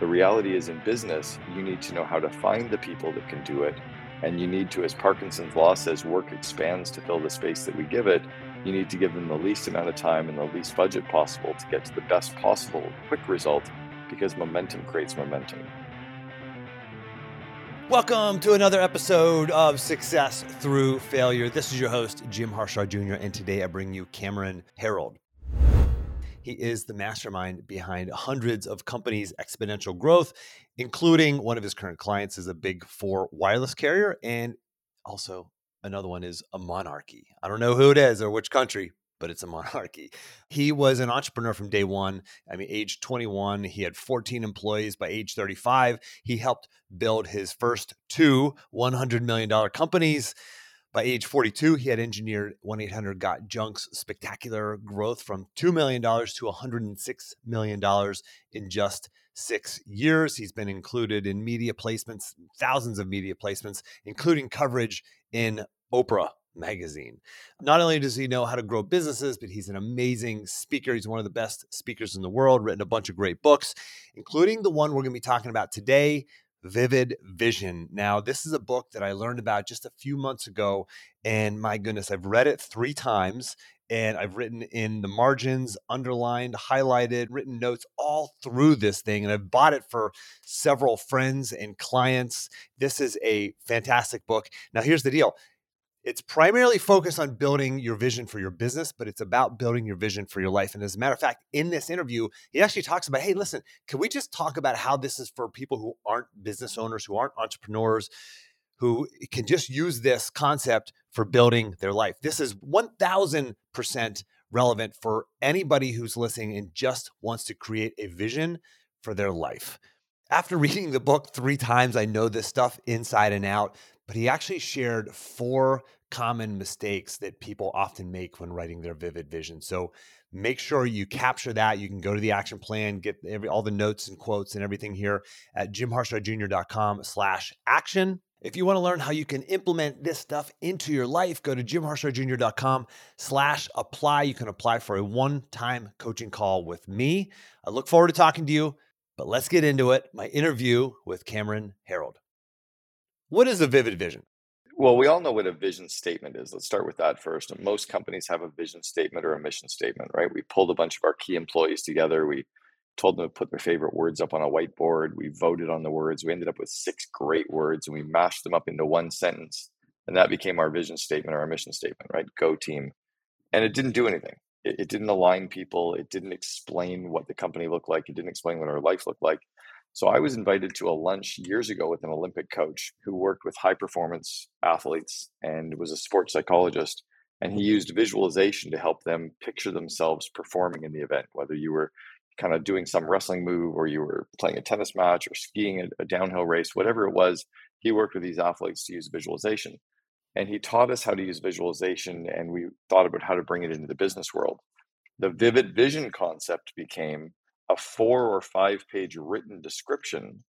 The reality is, in business, you need to know how to find the people that can do it. And you need to, as Parkinson's Law says, work expands to fill the space that we give it. You need to give them the least amount of time and the least budget possible to get to the best possible quick result because momentum creates momentum. Welcome to another episode of Success Through Failure. This is your host, Jim Harshaw Jr., and today I bring you Cameron Herold. He is the mastermind behind hundreds of companies' exponential growth, including one of his current clients is a big four wireless carrier, and also another one is a monarchy. I don't know who it is or which country, but it's a monarchy. He was an entrepreneur from day one. I mean, age 21, he had 14 employees. By age 35, he helped build his first two $100 million companies. By age 42, he had engineered 1 800 Got Junk's spectacular growth from $2 million to $106 million in just six years. He's been included in media placements, thousands of media placements, including coverage in Oprah magazine. Not only does he know how to grow businesses, but he's an amazing speaker. He's one of the best speakers in the world, written a bunch of great books, including the one we're going to be talking about today Vivid Vision. Now, this is a book that I learned about just a few months ago. And my goodness, I've read it three times and I've written in the margins, underlined, highlighted, written notes all through this thing. And I've bought it for several friends and clients. This is a fantastic book. Now, here's the deal it's primarily focused on building your vision for your business, but it's about building your vision for your life. And as a matter of fact, in this interview, he actually talks about hey, listen, can we just talk about how this is for people who aren't business owners, who aren't entrepreneurs, who can just use this concept for building their life? This is 1000% relevant for anybody who's listening and just wants to create a vision for their life. After reading the book three times, I know this stuff inside and out but he actually shared four common mistakes that people often make when writing their vivid vision. So make sure you capture that. You can go to the action plan, get every, all the notes and quotes and everything here at jimharshawjr.com slash action. If you want to learn how you can implement this stuff into your life, go to jimharshawjr.com slash apply. You can apply for a one-time coaching call with me. I look forward to talking to you, but let's get into it. My interview with Cameron Herold. What is a vivid vision? Well, we all know what a vision statement is. Let's start with that first. Most companies have a vision statement or a mission statement, right? We pulled a bunch of our key employees together. We told them to put their favorite words up on a whiteboard. We voted on the words. We ended up with six great words and we mashed them up into one sentence. And that became our vision statement or our mission statement, right? Go team. And it didn't do anything. It, it didn't align people. It didn't explain what the company looked like. It didn't explain what our life looked like. So I was invited to a lunch years ago with an Olympic coach who worked with high performance athletes and was a sports psychologist. And he used visualization to help them picture themselves performing in the event, whether you were kind of doing some wrestling move or you were playing a tennis match or skiing a, a downhill race, whatever it was. He worked with these athletes to use visualization. And he taught us how to use visualization, and we thought about how to bring it into the business world. The vivid vision concept became a four or five page written description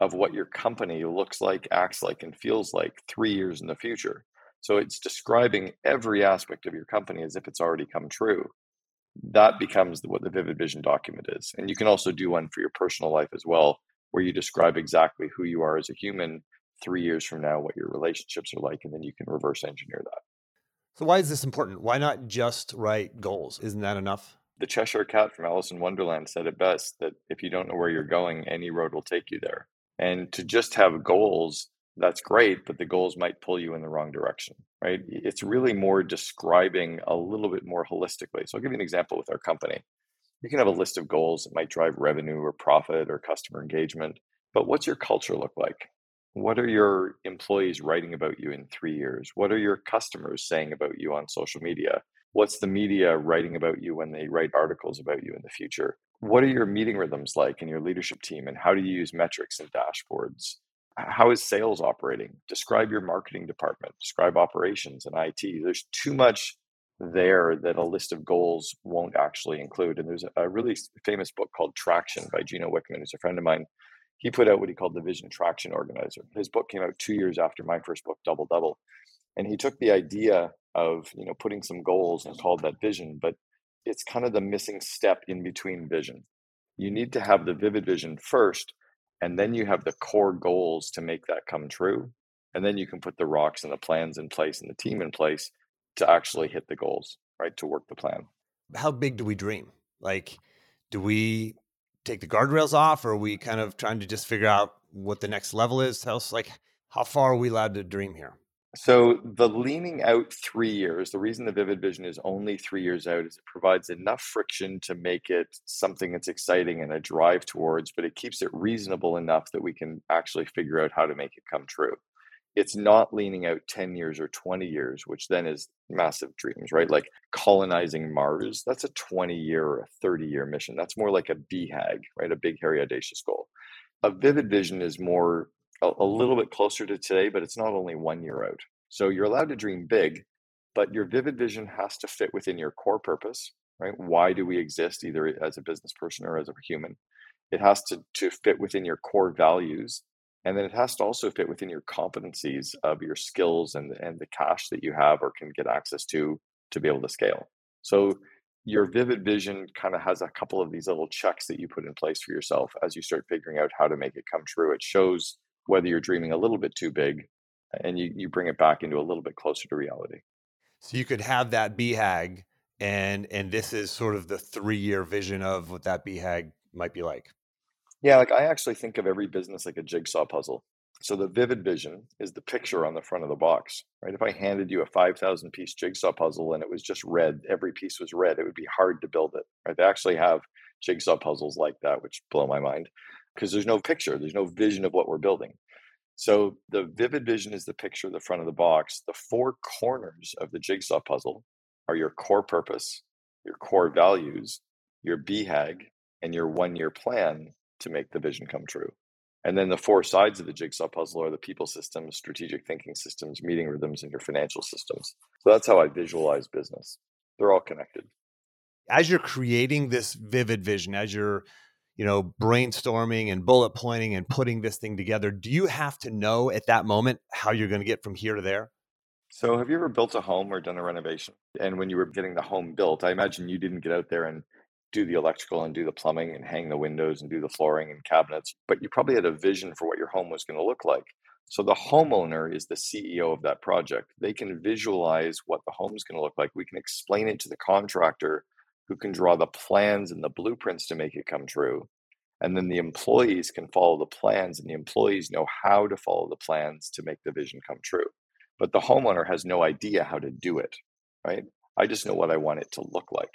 of what your company looks like, acts like, and feels like three years in the future. So it's describing every aspect of your company as if it's already come true. That becomes what the Vivid Vision document is. And you can also do one for your personal life as well, where you describe exactly who you are as a human three years from now, what your relationships are like, and then you can reverse engineer that. So, why is this important? Why not just write goals? Isn't that enough? The Cheshire Cat from Alice in Wonderland said it best that if you don't know where you're going, any road will take you there. And to just have goals, that's great, but the goals might pull you in the wrong direction, right? It's really more describing a little bit more holistically. So I'll give you an example with our company. You can have a list of goals that might drive revenue or profit or customer engagement, but what's your culture look like? What are your employees writing about you in three years? What are your customers saying about you on social media? What's the media writing about you when they write articles about you in the future? What are your meeting rhythms like in your leadership team? And how do you use metrics and dashboards? How is sales operating? Describe your marketing department, describe operations and IT. There's too much there that a list of goals won't actually include. And there's a really famous book called Traction by Gino Wickman, who's a friend of mine. He put out what he called the Vision Traction Organizer. His book came out two years after my first book, Double Double. And he took the idea of you know putting some goals and called that vision but it's kind of the missing step in between vision you need to have the vivid vision first And then you have the core goals to make that come true. And then you can put the rocks and the plans in place and the team in place to actually hit the goals, right? To work the plan. How big do we dream? Like, do we take the guardrails off or are we kind of trying to just figure out what the next level is? Tell us, like, how far are we allowed to dream here? So the leaning out three years, the reason the Vivid Vision is only three years out is it provides enough friction to make it something that's exciting and a drive towards, but it keeps it reasonable enough that we can actually figure out how to make it come true. It's not leaning out 10 years or 20 years, which then is massive dreams, right? Like colonizing Mars, that's a 20 year or a 30 year mission. That's more like a BHAG, right? A big, hairy, audacious goal. A vivid vision is more a, little bit closer to today, but it's not only one year out. So you're allowed to dream big, but your vivid vision has to fit within your core purpose, right? Why do we exist, either as a business person or as a human? It has to, to fit within your core values. And then it has to also fit within your competencies of your skills and, and the cash that you have or can get access to to be able to scale. So your vivid vision kind of has a couple of these little checks that you put in place for yourself as you start figuring out how to make it come true. It shows whether you're dreaming a little bit too big and you, you bring it back into a little bit closer to reality. So you could have that BHAG and and this is sort of the three year vision of what that BHAG might be like. Yeah, like I actually think of every business like a jigsaw puzzle. So the vivid vision is the picture on the front of the box, right? If I handed you a 5,000 piece jigsaw puzzle and it was just red, every piece was red, it would be hard to build it, right? They actually have jigsaw puzzles like that, which blow my mind because there's no picture, there's no vision of what we're building. So the vivid vision is the picture of the front of the box. The four corners of the jigsaw puzzle are your core purpose, your core values, your BHAG, and your one year plan to make the vision come true. And then the four sides of the jigsaw puzzle are the people systems, strategic thinking systems, meeting rhythms, and your financial systems. So that's how I visualize business. They're all connected. As you're creating this vivid vision, as you're you know, brainstorming and bullet pointing and putting this thing together, do you have to know at that moment how you're going to get from here to there? So, have you ever built a home or done a renovation? And when you were getting the home built, I imagine you didn't get out there and do the electrical and do the plumbing and hang the windows and do the flooring and cabinets, but you probably had a vision for what your home was going to look like. So, the homeowner is the CEO of that project. They can visualize what the home is going to look like. We can explain it to the contractor who can draw the plans and the blueprints to make it come true. And then the employees can follow the plans, and the employees know how to follow the plans to make the vision come true. But the homeowner has no idea how to do it, right? I just know what I want it to look like.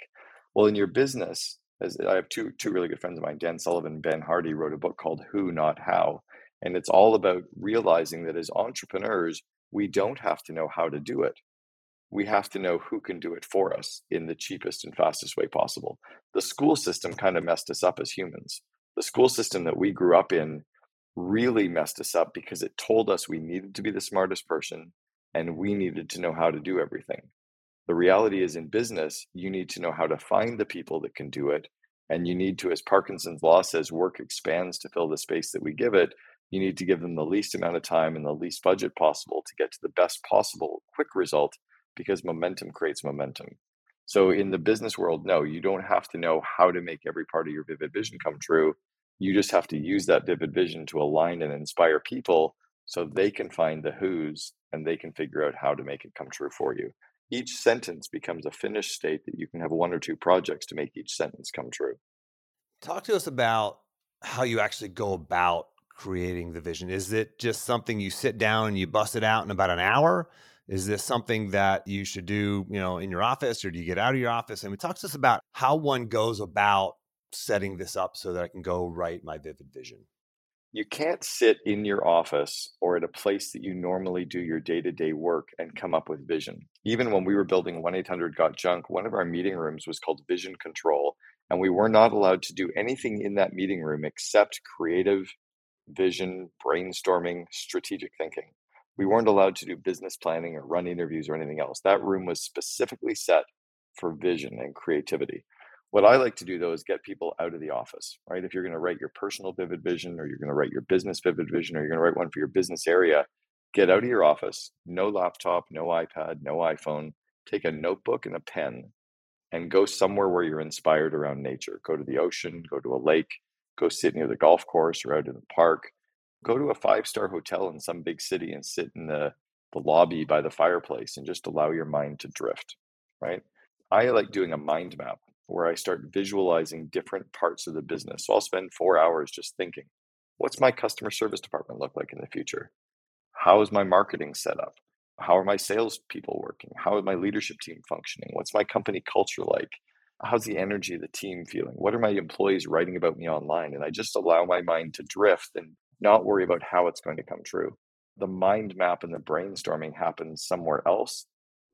Well, in your business, as I have two two really good friends of mine, Dan Sullivan, Ben Hardy, wrote a book called Who Not How, and it's all about realizing that as entrepreneurs, we don't have to know how to do it we have to know who can do it for us in the cheapest and fastest way possible. The school system kind of messed us up as humans. The school system that we grew up in really messed us up because it told us we needed to be the smartest person and we needed to know how to do everything. The reality is in business, you need to know how to find the people that can do it. And you need to, as Parkinson's law says, work expands to fill the space that we give it. You need to give them the least amount of time and the least budget possible to get to the best possible quick result because momentum creates momentum. So in the business world, no, you don't have to know how to make every part of your vivid vision come true. You just have to use that vivid vision to align and inspire people so they can find the who's and they can figure out how to make it come true for you. Each sentence becomes a finished state that you can have one or two projects to make each sentence come true. Talk to us about how you actually go about creating the vision. Is it just something you sit down and you bust it out in about an hour? Is this something that you should do, you know, in your office or do you get out of your office? And we talk to us about how one goes about setting this up so that I can go write my vivid vision. You can't sit in your office or at a place that you normally do your day to day work and come up with vision. Even when we were building 1 800 Got Junk, one of our meeting rooms was called Vision Control. And we were not allowed to do anything in that meeting room except creative vision, brainstorming, strategic thinking we weren't allowed to do business planning or run interviews or anything else. That room was specifically set for vision and creativity. What I like to do though is get people out of the office, right? If you're going to write your personal vivid vision or you're going to write your business vivid vision or you're going to write one for your business area, get out of your office, no laptop, no iPad, no iPhone, take a notebook and a pen and go somewhere where you're inspired around nature. Go to the ocean, go to a lake, go sit near the golf course or out in the park. Go to a five star hotel in some big city and sit in the, the lobby by the fireplace and just allow your mind to drift, right? I like doing a mind map where I start visualizing different parts of the business. So I'll spend four hours just thinking, what's my customer service department look like in the future? How is my marketing set up? How are my salespeople working? How is my leadership team functioning? What's my company culture like? How's the energy of the team feeling? What are my employees writing about me online? And I just allow my mind to drift and not worry about how it's going to come true. The mind map and the brainstorming happens somewhere else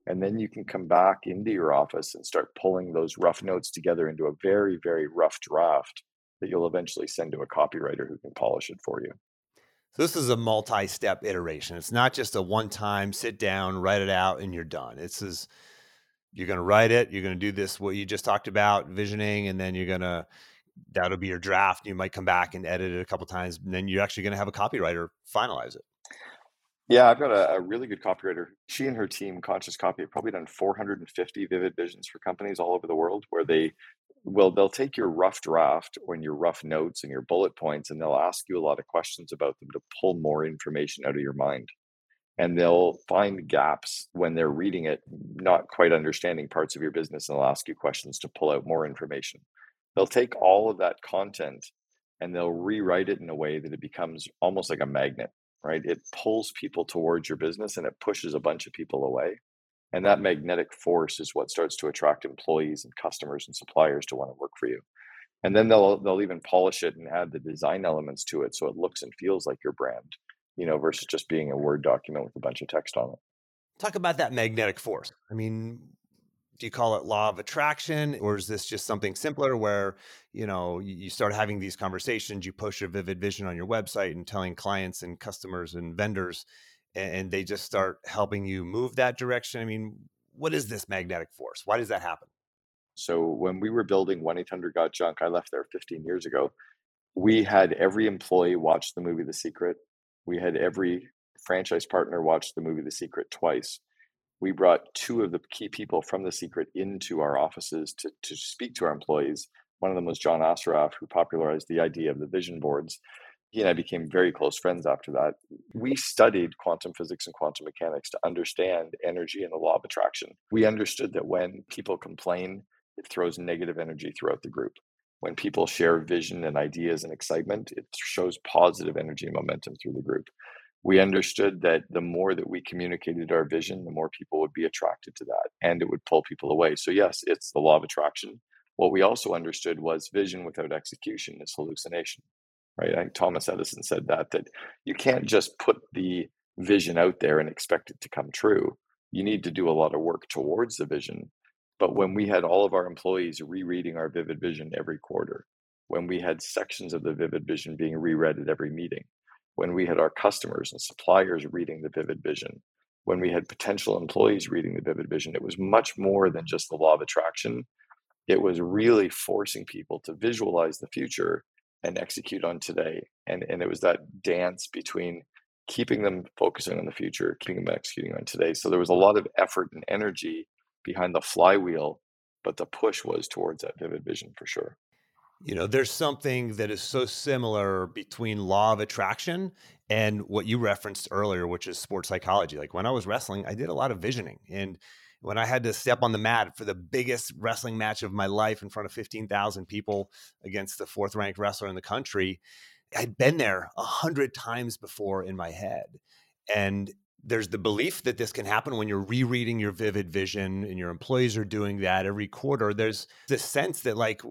and then you can come back into your office and start pulling those rough notes together into a very, very rough draft that you'll eventually send to a copywriter who can polish it for you. So this is a multi-step iteration. It's not just a one-time sit down, write it out, and you're done. It's is you're going to write it. You're going to do this what you just talked about, visioning, and then you're going to that'll be your draft. You might come back and edit it a couple times, and then you're actually going to have a copywriter finalize it. Yeah, I've got a, a really good copywriter. She and her team, Conscious Copy, have probably done 450 vivid visions for companies all over the world where they will they'll take your rough draft or your rough notes and your bullet points and they'll ask you a lot of questions about them to pull more information out of your mind. And they'll find gaps when they're reading it, not quite understanding parts of your business, and they'll ask you questions to pull out more information. They'll take all of that content and they'll rewrite it in a way that it becomes almost like a magnet right? It pulls people towards your business and it pushes a bunch of people away. And that mm-hmm. magnetic force is what starts to attract employees and customers and suppliers to want to work for you. And then they'll they'll even polish it and add the design elements to it so it looks and feels like your brand, you know, versus just being a Word document with a bunch of text on it. Talk about that magnetic force. I mean, do you call it law of attraction or is this just something simpler where you know you start having these conversations you post your vivid vision on your website and telling clients and customers and vendors and they just start helping you move that direction? I mean what is this magnetic force? Why does that happen? So when we were building 1-800-got-junk i left there 15 years ago we had every employee watch the movie the secret. We had every franchise partner watch the movie the secret twice we brought two of the key people from the secret into our offices to, to speak to our employees. One of them was John Assaraf, who popularized the idea of the vision boards. He and I became very close friends after that. We studied quantum physics and quantum mechanics to understand energy and the law of attraction. We understood that when people complain, it throws negative energy throughout the group. When people share vision and ideas and excitement, it shows positive energy and momentum through the group we understood that the more that we communicated our vision, the more people would be attracted to that and it would pull people away. So, yes, it's the law of attraction. What we also understood was vision without execution is hallucination, right? I, think Thomas Edison said that, that you can't just put the vision out there and expect it to come true. You need to do a lot of work towards the vision. But when we had all of our employees rereading our vivid vision every quarter, when we had sections of the vivid vision being reread at every meeting, when we had our customers and suppliers reading the vivid vision, when we had potential employees reading the vivid vision, it was much more than just the law of attraction. It was really forcing people to visualize the future and execute on today. And, and it was that dance between keeping them focusing on the future, keeping them executing on today. So there was a lot of effort and energy behind the flywheel, but the push was towards that vivid vision for sure you know there's something that is so similar between law of attraction and what you referenced earlier which is sports psychology. Like when i was wrestling i did a lot of visioning. And when i had to step on the mat for the biggest wrestling match of my life in front of 15,000 people against the fourth ranked wrestler in the country i'd been there a hundred times before in my head. And there's the belief that this can happen when you're rereading your vivid vision and your employees are doing that every quarter. There's this sense that like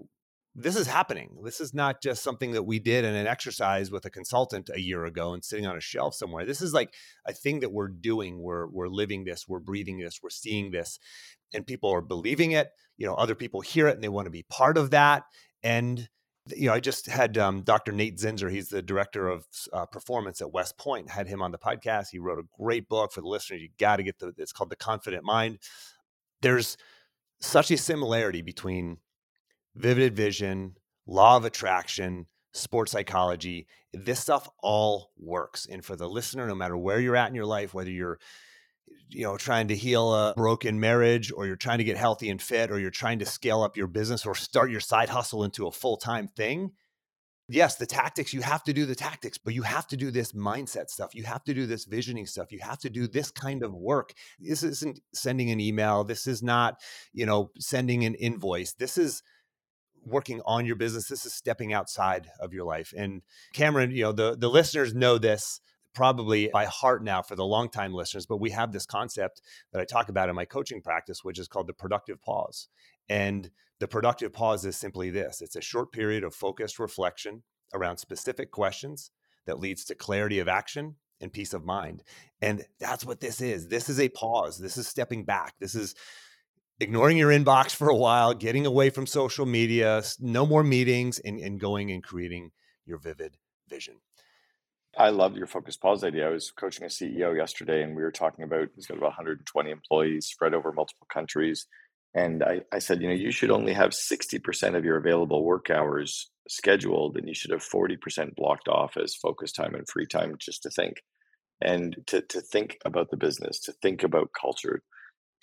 this is happening. This is not just something that we did in an exercise with a consultant a year ago and sitting on a shelf somewhere. This is like a thing that we're doing. We're we're living this. We're breathing this. We're seeing this, and people are believing it. You know, other people hear it and they want to be part of that. And you know, I just had um, Dr. Nate Zinsser. He's the director of uh, performance at West Point. Had him on the podcast. He wrote a great book for the listeners. You got to get the. It's called The Confident Mind. There's such a similarity between vivid vision, law of attraction, sports psychology. This stuff all works. And for the listener, no matter where you're at in your life, whether you're you know trying to heal a broken marriage or you're trying to get healthy and fit or you're trying to scale up your business or start your side hustle into a full-time thing yes, the tactics, you have to do the tactics, but you have to do this mindset stuff. You have to do this visioning stuff. You have to do this kind of work. This isn't sending an email. This is not, you know, sending an invoice. This is working on your business. This is stepping outside of your life. And Cameron, you know, the the listeners know this probably by heart now for the longtime listeners, but we have this concept that I talk about in my coaching practice, which is called the productive pause. And the productive pause is simply this it's a short period of focused reflection around specific questions that leads to clarity of action and peace of mind. And that's what this is. This is a pause. This is stepping back. This is ignoring your inbox for a while, getting away from social media, no more meetings, and, and going and creating your vivid vision. I love your focus pause idea. I was coaching a CEO yesterday and we were talking about he's got about 120 employees spread over multiple countries. And I, I said, you know, you should only have 60% of your available work hours scheduled and you should have 40% blocked off as focus time and free time just to think and to, to think about the business, to think about culture,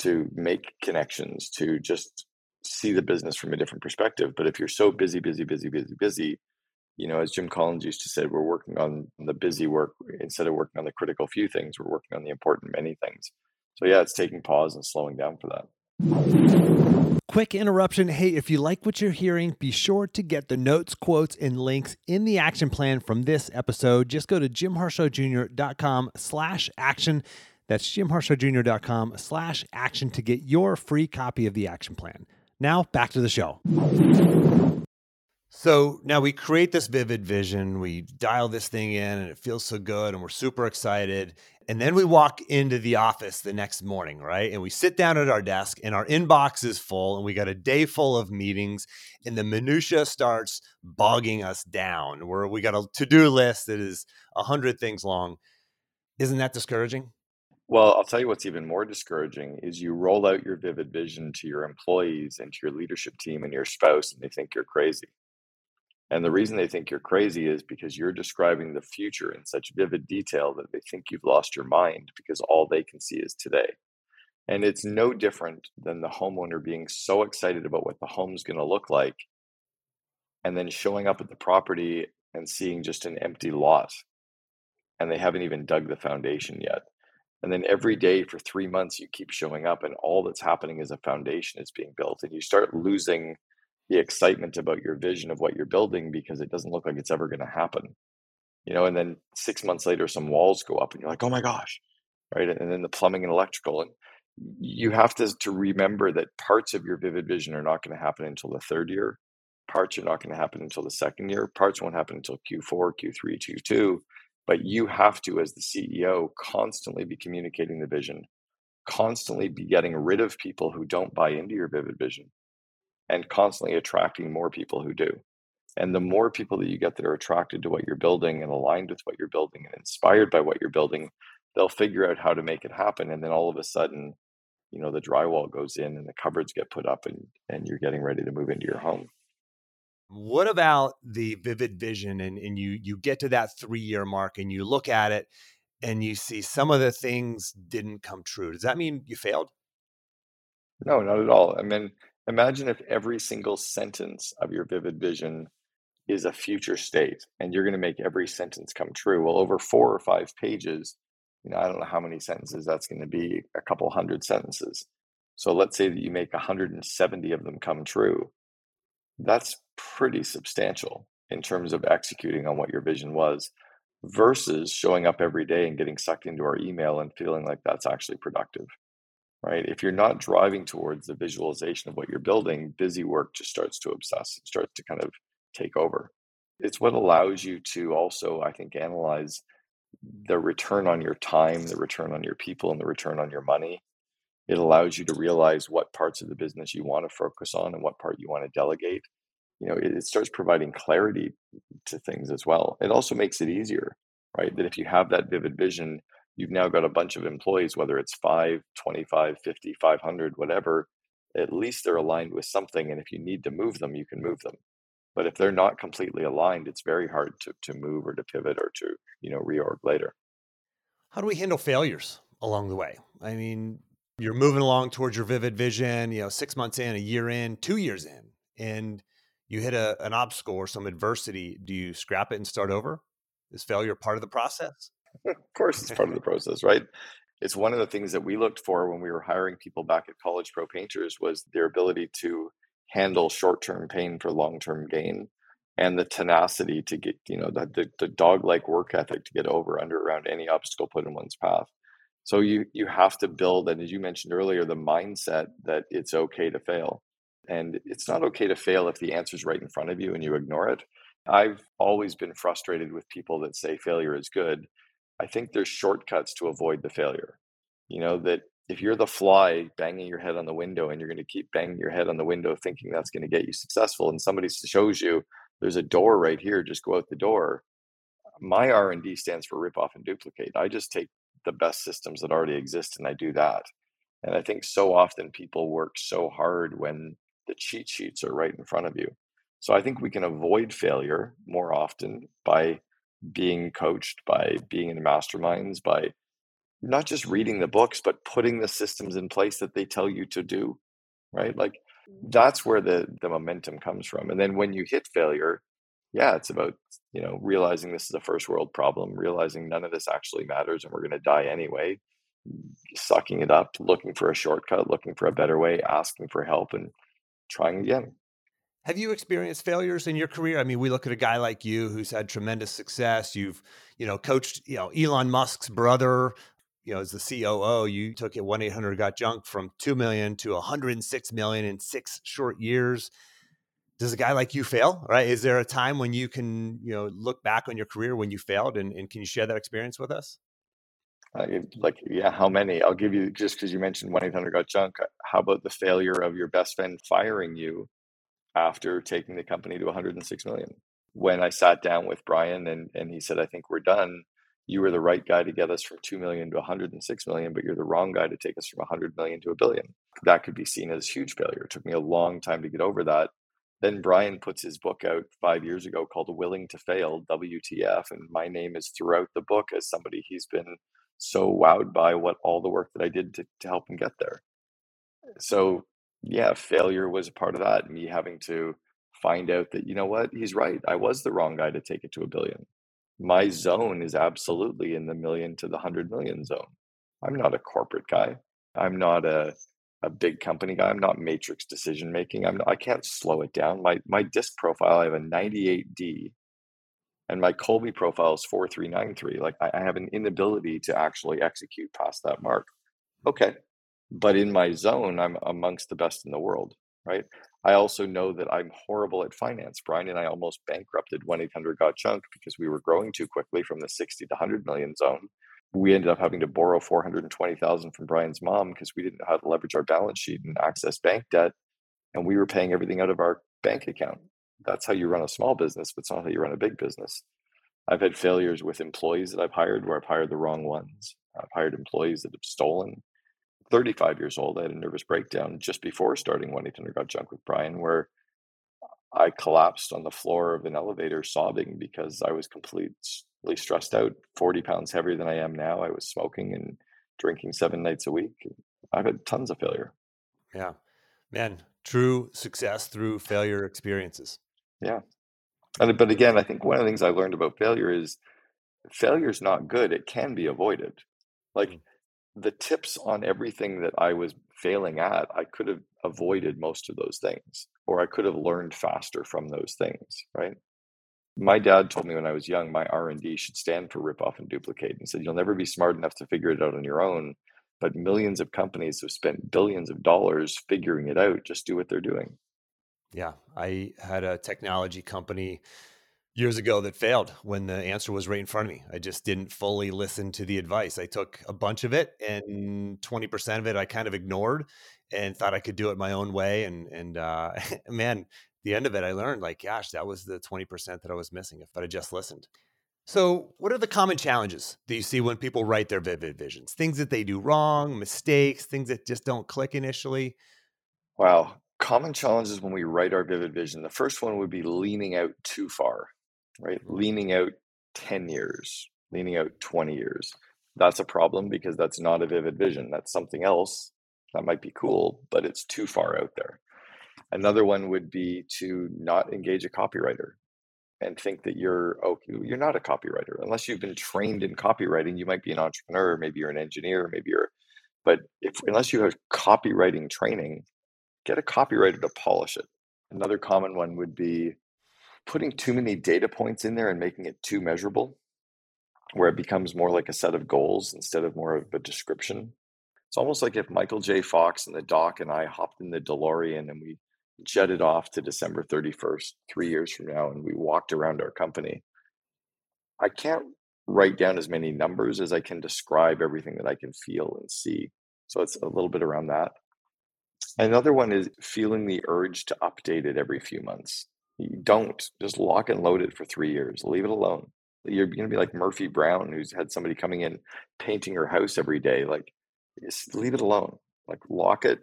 to make connections, to just see the business from a different perspective. But if you're so busy, busy, busy, busy, busy, you know, as Jim Collins used to say, we're working on the busy work instead of working on the critical few things. We're working on the important many things. So yeah, it's taking pause and slowing down for that. Quick interruption. Hey, if you like what you're hearing, be sure to get the notes, quotes, and links in the action plan from this episode. Just go to jimharshawjr.com slash action. That's jimharshawjr.com slash action to get your free copy of the action plan. Now back to the show. So now we create this vivid vision, we dial this thing in, and it feels so good, and we're super excited. And then we walk into the office the next morning, right? And we sit down at our desk, and our inbox is full, and we got a day full of meetings, and the minutia starts bogging us down. Where we got a to do list that is a hundred things long. Isn't that discouraging? Well, I'll tell you what's even more discouraging is you roll out your vivid vision to your employees and to your leadership team and your spouse, and they think you're crazy. And the reason they think you're crazy is because you're describing the future in such vivid detail that they think you've lost your mind because all they can see is today. And it's no different than the homeowner being so excited about what the home's going to look like and then showing up at the property and seeing just an empty lot and they haven't even dug the foundation yet. And then every day for three months, you keep showing up, and all that's happening is a foundation is being built, and you start losing the excitement about your vision of what you're building because it doesn't look like it's ever going to happen. You know and then six months later some walls go up and you're like oh my gosh right? And then the plumbing and electrical and you have to, to remember that parts of your vivid vision are not going to happen until the third year. Parts are not going to happen until the second year. Parts won't happen until q4 q3 q2 but you have to as the ceo constantly be communicating the vision constantly be getting rid of people who don't buy into your vivid vision and constantly attracting more people who do. And the more people that you get that are attracted to what you're building and aligned with what you're building and inspired by what you're building, they'll figure out how to make it happen. And then all of a sudden, you know, the drywall goes in and the cupboards get put up and, and you're getting ready to move into your home. What about the vivid vision and, and you you get to that three year mark and you look at it and you see some of the things didn't come true. Does that mean you failed? No, not at all. I mean, Imagine if every single sentence of your vivid vision is a future state and you're going to make every sentence come true. Well, over four or five pages, you know, I don't know how many sentences that's going to be, a couple hundred sentences. So let's say that you make 170 of them come true. That's pretty substantial in terms of executing on what your vision was versus showing up every day and getting sucked into our email and feeling like that's actually productive right? If you're not driving towards the visualization of what you're building, busy work just starts to obsess, it starts to kind of take over. It's what allows you to also, I think, analyze the return on your time, the return on your people, and the return on your money. It allows you to realize what parts of the business you want to focus on and what part you want to delegate. You know, it, it starts providing clarity to things as well. It also makes it easier, right? That if you have that vivid vision, you've now got a bunch of employees, whether it's 5, 25, 50, 500, whatever, at least they're aligned with something. And if you need to move them, you can move them. But if they're not completely aligned, it's very hard to, to move or to pivot or to, you know, reorg later. How do we handle failures along the way? I mean, you're moving along towards your vivid vision, you know, six months in, a year in, two years in, and you hit a, an obstacle or some adversity, do you scrap it and start over? Is failure part of the process? of course, it's part of the process, right? It's one of the things that we looked for when we were hiring people back at College Pro Painters was their ability to handle short-term pain for long-term gain and the tenacity to get, you know, the, the, the dog-like work ethic to get over under around any obstacle put in one's path. So you you have to build, and as you mentioned earlier, the mindset that it's okay to fail. And it's not okay to fail if the answer is right in front of you and you ignore it. I've always been frustrated with people that say failure is good. I think there's shortcuts to avoid the failure. You know, that if you're the fly banging your head on the window and you're going to keep banging your head on the window thinking that's going to get you successful and somebody shows you there's a door right here, just go out the door. My R&D stands for rip off and duplicate. I just take the best systems that already exist and I do that. And I think so often people work so hard when the cheat sheets are right in front of you. So I think we can avoid failure more often by being coached, by being in masterminds, by not just reading the books, but putting the systems in place that they tell you to do. Right. Like mm. that's where the the momentum comes from. And then when you hit failure, yeah, it's about, you know, realizing this is a first world problem, realizing none of this actually matters and we're going to die anyway, sucking it up, looking for a shortcut, looking for a better way, asking for help and trying again. Have you experienced failures in your career? I mean, we look at a guy like you who's had tremendous success. You've, you know, coached, you know, Elon Musk's brother, you know, as the COO, you took it 1 800 got junk from 2 million to 106 million in six short years. Does a guy like you fail, right? Is there a time when you can, you know, look back on your career when you failed and, and can you share that experience with us? Uh, like, yeah, how many? I'll give you just because you mentioned 1 800 got junk. Uh, how about the failure of your best friend firing you after taking the company to 106 million? When I sat down with Brian and, and he said, I think we're done, you were the right guy to get us from 2 million to 106 million, but you're the wrong guy to take us from 100 million to a billion. That could be seen as huge failure. It took me a long time to get over that. Then Brian puts his book out five years ago called Willing to Fail, WTF. And my name is throughout the book as somebody he's been so wowed by what all the work that I did to, to help him get there. So yeah, failure was a part of that. Me having to find out that, you know what, he's right. I was the wrong guy to take it to a billion. My zone is absolutely in the million to the hundred million zone. I'm not a corporate guy. I'm not a a big company guy. I'm not matrix decision making. I'm not, I can't slow it down. My my disc profile, I have a 98D and my Kolbe profile is 4393. Like I, I have an inability to actually execute past that mark. Mm-hmm. Okay. But in my zone, I'm amongst the best in the world, right? I also know that I'm horrible at finance. Brian and I almost bankrupted 1 800 Got Junk because we were growing too quickly from the 60 to 100 million zone. We ended up having to borrow 420,000 from Brian's mom because we didn't know how to leverage our balance sheet and access bank debt. And we were paying everything out of our bank account that's how you run a small business, but it's not how you run a big business. I've had failures with employees that I've hired where I've hired the wrong ones. I've hired employees that have stolen. 35 years old, I had a nervous breakdown just before starting 1 800 Got Junk with Brian, where I collapsed on the floor of an elevator sobbing because I was completely stressed out, 40 pounds heavier than I am now. I was smoking and drinking seven nights a week. I've had tons of failure. Yeah. Man, true success through failure experiences. Yeah. And, but again, I think one of the things I learned about failure is failure is not good. It can be avoided. Like mm. the tips on everything that I was failing at, I could have avoided most of those things, or I could have learned faster from those things. Right. My dad told me when I was young, my R and D should stand for rip off and duplicate, and said you'll never be smart enough to figure it out on your own. But millions of companies have spent billions of dollars figuring it out. Just do what they're doing. Yeah, I had a technology company years ago that failed when the answer was right in front of me. I just didn't fully listen to the advice. I took a bunch of it and 20% of it I kind of ignored and thought I could do it my own way and and uh, man, the end of it I learned like gosh, that was the 20% that I was missing if I just listened. So, what are the common challenges that you see when people write their vivid visions? Things that they do wrong, mistakes, things that just don't click initially? Wow common challenges when we write our vivid vision the first one would be leaning out too far right leaning out 10 years leaning out 20 years that's a problem because that's not a vivid vision that's something else that might be cool but it's too far out there Another one would be to not engage a copywriter and think that you're oh, okay. You're not a copywriter unless you've been trained in copywriting. You might be an entrepreneur, maybe you're an engineer, maybe you're, but if unless you have copywriting training, get a copywriter to polish it. Another common one would be putting too many data points in there and making it too measurable, where it becomes more like a set of goals instead of more of a description. It's almost like if Michael J. Fox and the doc and I hopped in the DeLorean and we jetted off to December 31st, three years from now, and we walked around our company. I can't write down as many numbers as I can describe everything that I can feel and see. So it's a little bit around that. Another one is feeling the urge to update it every few months. You don't just lock and load it for three years. Leave it alone. You're going to be like Murphy Brown, who's had somebody coming in painting her house every day. Like, just leave it alone. Like, lock it,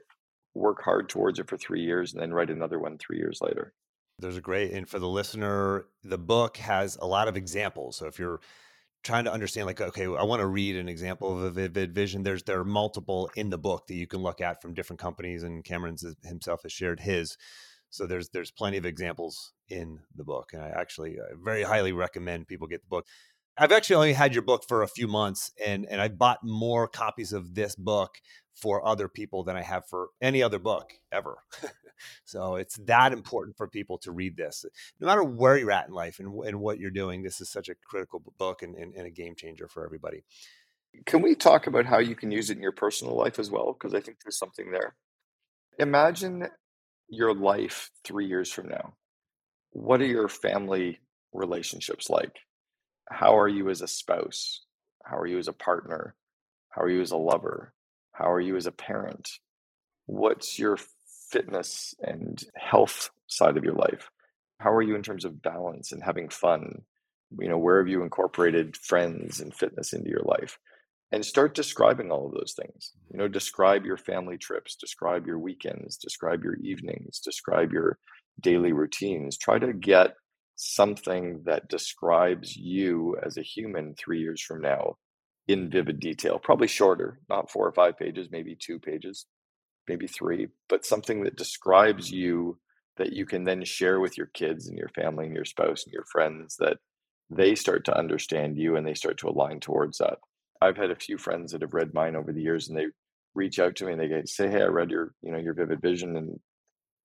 work hard towards it for three years, and then write another one three years later. There's a great, and for the listener, the book has a lot of examples. So if you're trying to understand, like, okay, I want to read an example of a vivid vision, there's there are multiple in the book that you can look at from different companies, and Cameron's himself has shared his. So there's there's plenty of examples in the book, and I actually I very highly recommend people get the book. I've actually only had your book for a few months, and and I bought more copies of this book for other people than I have for any other book ever. so it's that important for people to read this, no matter where you're at in life and, and what you're doing. This is such a critical book and, and, and a game changer for everybody. Can we talk about how you can use it in your personal life as well? Because I think there's something there. Imagine your life three years from now. What are your family relationships like? How are you as a spouse? How are you as a partner? How are you as a lover? How are you as a parent? What's your fitness and health side of your life? How are you in terms of balance and having fun? You know, where have you incorporated friends and fitness into your life? And start describing all of those things. You know, describe your family trips, describe your weekends, describe your evenings, describe your daily routines. Try to get something that describes you as a human three years from now in vivid detail, probably shorter, not four or five pages, maybe two pages, maybe three, but something that describes mm-hmm. you that you can then share with your kids and your family and your spouse and your friends that they start to understand you and they start to align towards that. I've had a few friends that have read mine over the years and they reach out to me and they say, Hey, I read your, you know, your vivid vision and do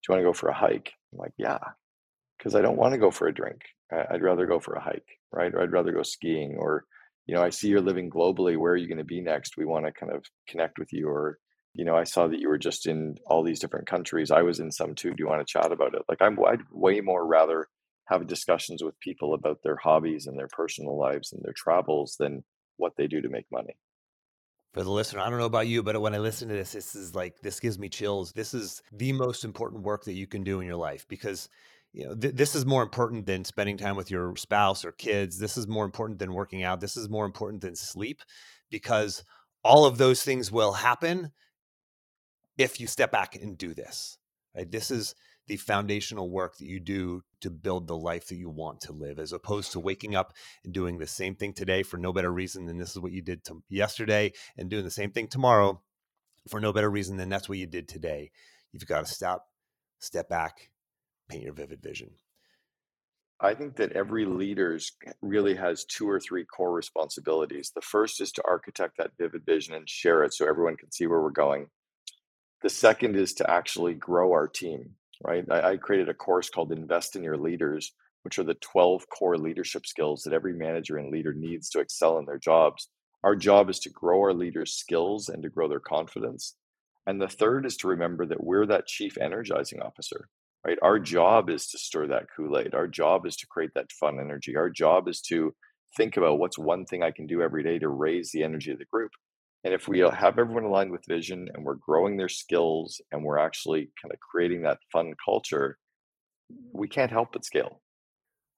you want to go for a hike? I'm like, yeah, because I don't want to go for a drink. I'd rather go for a hike, right? Or I'd rather go skiing or you know, I see you're living globally. Where are you going to be next? We want to kind of connect with you. Or, you know, I saw that you were just in all these different countries. I was in some too. Do you want to chat about it? Like, I'm, I'd way more rather have discussions with people about their hobbies and their personal lives and their travels than what they do to make money. For the listener, I don't know about you, but when I listen to this, this is like, this gives me chills. This is the most important work that you can do in your life because you know th- this is more important than spending time with your spouse or kids this is more important than working out this is more important than sleep because all of those things will happen if you step back and do this right this mm-hmm. is the foundational work that you do to build the life that you want to live as opposed to waking up and doing the same thing today for no better reason than this is what you did to yesterday and doing the same thing tomorrow for no better reason than that's what you did today you've got to stop step back paint your vivid vision? I think that every leader really has two or three core responsibilities. The first is to architect that vivid vision and share it so everyone can see where we're going. The second is to actually grow our team, right? I, I created a course called Invest in Your Leaders, which are the 12 core leadership skills that every manager and leader needs to excel in their jobs. Our job is to grow our leaders' skills and to grow their confidence. And the third is to remember that we're that chief energizing officer right? Our job is to stir that Kool Aid. Our job is to create that fun energy. Our job is to think about what's one thing I can do every day to raise the energy of the group. And if we have everyone aligned with vision and we're growing their skills and we're actually kind of creating that fun culture, we can't help but scale.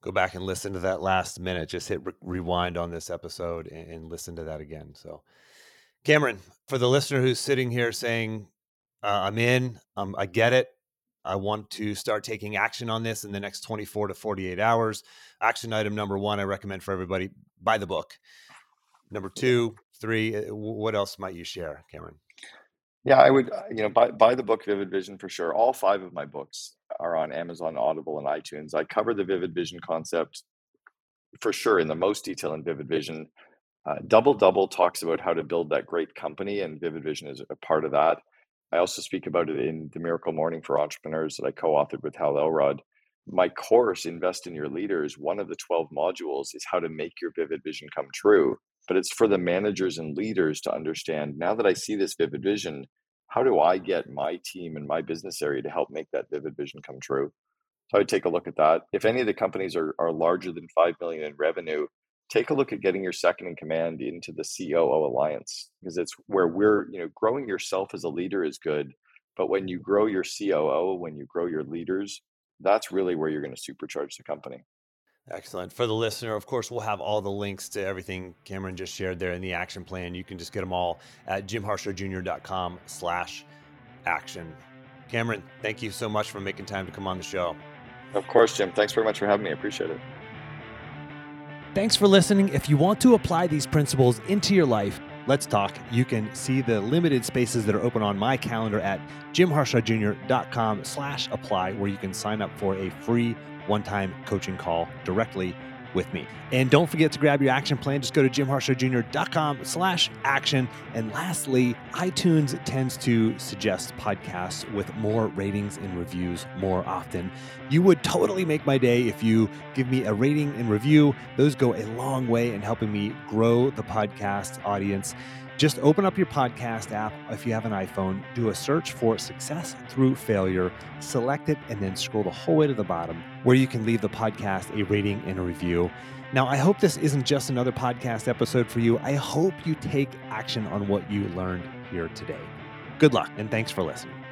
Go back and listen to that last minute. Just hit re- rewind on this episode and, and, listen to that again. So, Cameron, for the listener who's sitting here saying, uh, I'm in, um, I get it, I want to start taking action on this in the next 24 to 48 hours. Action item number one, I recommend for everybody buy the book. Number two, three, eh, what else might you share, Cameron? Yeah, I would, uh, you know, buy buy the book Vivid Vision for sure. All 5 of my books are on Amazon, Audible, and iTunes. I cover the Vivid Vision concept for sure in the most detail in Vivid Vision. Uh, Double Double talks about how to build that great company, and Vivid Vision is a part of that. I also speak about it in the Miracle Morning for Entrepreneurs that I co-authored with Hal Elrod. My course, Invest in Your Leaders, one of the 12 modules is how to make your vivid vision come true. But it's for the managers and leaders to understand now that I see this vivid vision, how do I get my team and my business area to help make that vivid vision come true? So I would take a look at that. If any of the companies are, are larger than 5 million in revenue, take a look at getting your second in command into the COO alliance because it's where we're, you know, growing yourself as a leader is good, but when you grow your COO, when you grow your leaders, that's really where you're going to supercharge the company. Excellent. For the listener, of course, we'll have all the links to everything Cameron just shared there in the action plan. You can just get them all at jimharshawjr.com slash action. Cameron, thank you so much for making time to come on the show. Of course, Jim. Thanks very much for having me. I appreciate it. Thanks for listening. If you want to apply these principles into your life, let's talk. You can see the limited spaces that are open on my calendar at jimharshawjr.com slash apply, where you can sign up for a free one-time coaching call directly with me. And don't forget to grab your action plan. Just go to jimharshawjr.com slash action. And lastly, iTunes tends to suggest podcasts with more ratings and reviews more often. You would totally make my day if you give me a rating and review. Those go a long way in helping me grow the podcast audience. Just open up your podcast app if you have an iPhone, do a search for Success Through Failure, select it, and then scroll the whole way to the bottom where you can leave the podcast a rating and a review. Now, I hope this isn't just another podcast episode for you. I hope you take action on what you learned here today. Good luck, and thanks for listening.